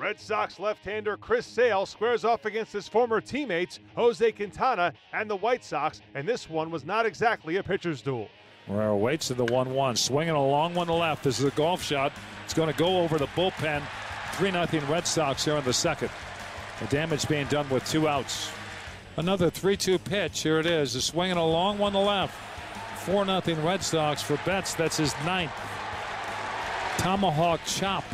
Red Sox left-hander Chris Sale squares off against his former teammates Jose Quintana and the White Sox, and this one was not exactly a pitcher's duel. Marrero waits to the 1 1, swinging a long one to left. This is a golf shot. It's going to go over the bullpen. 3 0 Red Sox here in the second. The damage being done with two outs. Another 3 2 pitch. Here it is. A swinging a long one to left. 4 0 Red Sox for Betts. That's his ninth. Tomahawk chop.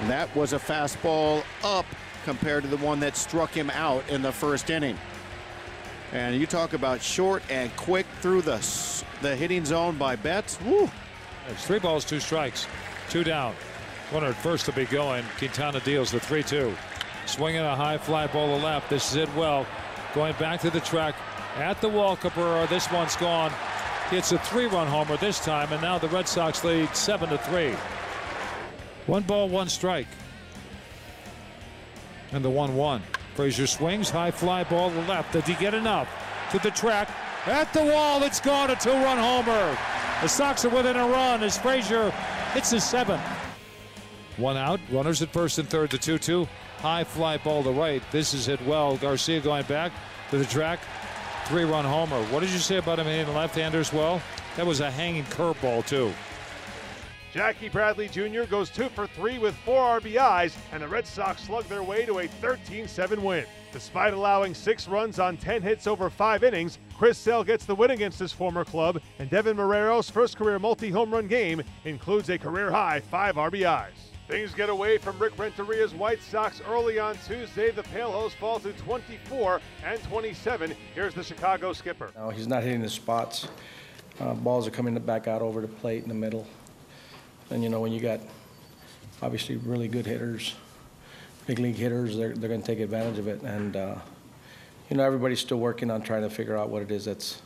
And that was a fastball up compared to the one that struck him out in the first inning. And you talk about short and quick through the the hitting zone by Betts. Woo. It's three balls, two strikes, two down. Runner at first to be going. Quintana deals the 3 2. Swinging a high fly ball to left. This is it well. Going back to the track at the wall. Cabrera. This one's gone. It's a three run homer this time, and now the Red Sox lead 7 to 3. One ball, one strike. And the 1 1. Frazier swings, high fly ball to left. Did he get enough? To the track. At the wall, it's gone. A two run homer. The Sox are within a run as Frazier hits his seventh. One out. Runners at first and third to 2 2. High fly ball to right. This is hit well. Garcia going back to the track. Three run homer. What did you say about him hitting the left hander as well? That was a hanging curveball, too. Jackie Bradley Jr. goes two for three with four RBIs, and the Red Sox slug their way to a 13 7 win. Despite allowing six runs on 10 hits over five innings, Chris Sale gets the win against his former club, and Deven Marrero's first career multi home run game includes a career high five RBIs. Things get away from Rick Renteria's White Sox early on Tuesday. The Palehose fall to 24 and 27. Here's the Chicago skipper. No, he's not hitting the spots. Uh, balls are coming back out over the plate in the middle. And you know, when you got obviously really good hitters, big league hitters, they're, they're going to take advantage of it. And, uh, you know, everybody's still working on trying to figure out what it is that's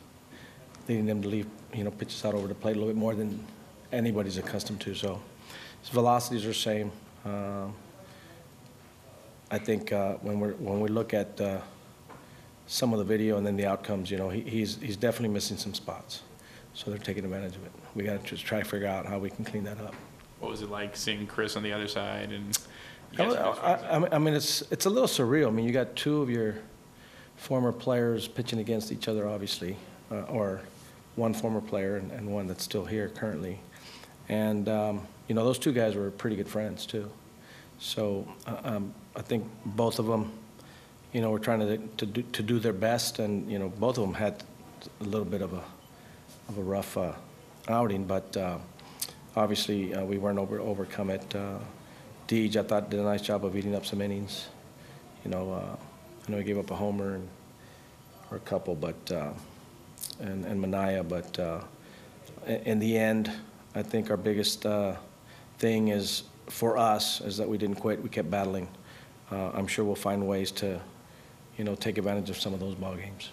leading them to leave, you know, pitches out over the plate a little bit more than anybody's accustomed to. So his velocities are the same. Uh, I think uh, when, we when we look at uh, some of the video and then the outcomes, you know, he, he's, he's definitely missing some spots. So they're taking advantage of it. We got to just try to figure out how we can clean that up. What was it like seeing Chris on the other side? And I, I, I mean, it's it's a little surreal. I mean, you got two of your former players pitching against each other, obviously, uh, or one former player and, and, one that's still here currently. And um, you know, those two guys were pretty good friends too. So uh, um, I think both of them, you know, were trying to to do, to do their best, and you know, both of them had a little bit of a of a rough uh, outing, but uh, obviously uh, we weren't over overcome it. Uh, Deej, I thought, did a nice job of eating up some innings. You know, uh, I know he gave up a homer and or a couple, but uh, and and Minaya, but in the end, I think our biggest thing is for us is that we didn't quit. We kept battling. I'm sure we'll find ways to, you know, take advantage of some of those ball games.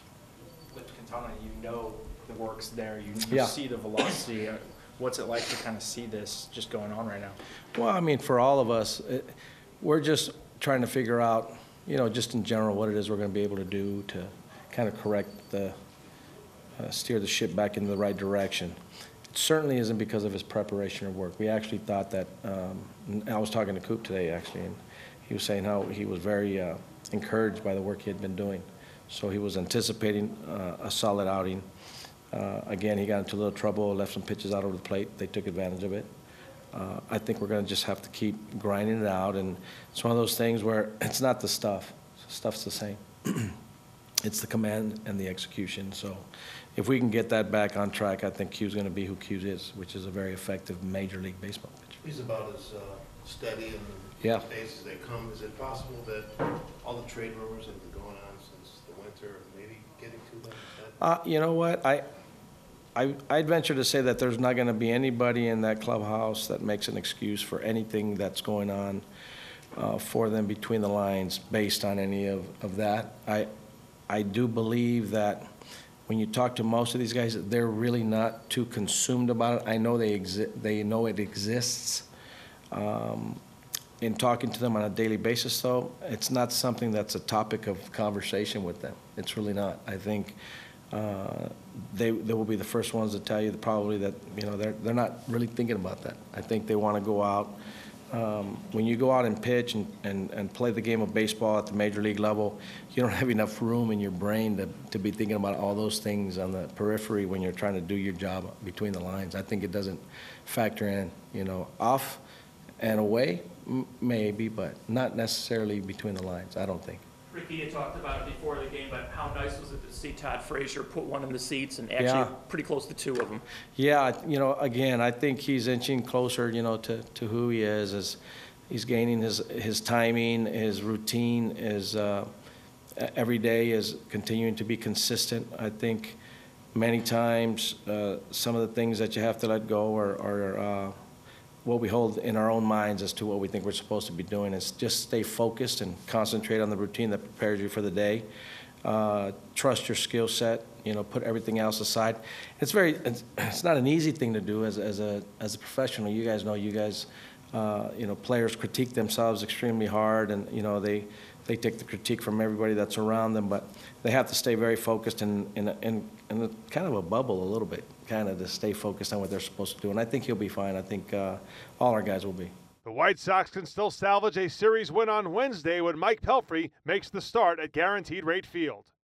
Quintana, you know the work's there. You, you yeah. see the velocity. Uh, what's it like to kind of see this just going on right now? Well, I mean, for all of us, it, we're just trying to figure out, you know, just in general, what it is we're going to be able to do to kind of correct the, uh, steer the ship back in the right direction. It certainly isn't because of his preparation or work. We actually thought that, um, I was talking to Coop today, actually, and he was saying how he was very uh, encouraged by the work he had been doing. So he was anticipating uh, a solid outing. Uh, again, he got into a little trouble, left some pitches out over the plate. They took advantage of it. Uh, I think we're going to just have to keep grinding it out. And it's one of those things where it's not the stuff. Stuff's the same. it's the command and the execution. So if we can get that back on track, I think Q's going to be who Q is, which is a very effective Major League Baseball pitcher. He's about as uh, steady and yeah. as they come. Is it possible that all the trade rumors have been going on maybe getting to them? Uh, you know what? I, I, I'd venture to say that there's not going to be anybody in that clubhouse that makes an excuse for anything that's going on uh, for them between the lines based on any of, of that. I, I do believe that when you talk to most of these guys, they're really not too consumed about it. I know they exi- they know it exists. Um, in talking to them on a daily basis, though, it's not something that's a topic of conversation with them. It's really not. I think uh, they, they will be the first ones to tell you that probably that you know they're they're not really thinking about that. I think they want to go out, um, when you go out and pitch and, and, and play the game of baseball at the major league level, you don't have enough room in your brain to, to be thinking about all those things on the periphery when you're trying to do your job between the lines. I think it doesn't factor in, you know, off and away, m- maybe, but not necessarily between the lines, I don't think. Ricky, you talked about it before the game, but how nice was it to see Todd Frazier put one in the seats and actually Yeah. pretty close to two of them? Yeah, you know, again, I think he's inching closer, you know, to, to who he is, as he's gaining his, his timing, his routine, his, uh, e- every day is continuing to be consistent. I think many times, uh, some of the things that you have to let go are, are, uh, what we hold in our own minds as to what we think we're supposed to be doing is just stay focused and concentrate on the routine that prepares you for the day. Uh, trust your skill set, you know, put everything else aside. It's very, it's, it's not an easy thing to do as, as a, as a professional. You guys know, you guys, uh, you know, players critique themselves extremely hard and, you know, they, they take the critique from everybody that's around them, but they have to stay very focused in, in, in, in a kind of a bubble a little bit, kind of to stay focused on what they're supposed to do. And I think he'll be fine. I think uh, all our guys will be. The White Sox can still salvage a series win on Wednesday when Mike Pelfrey makes the start at Guaranteed Rate Field.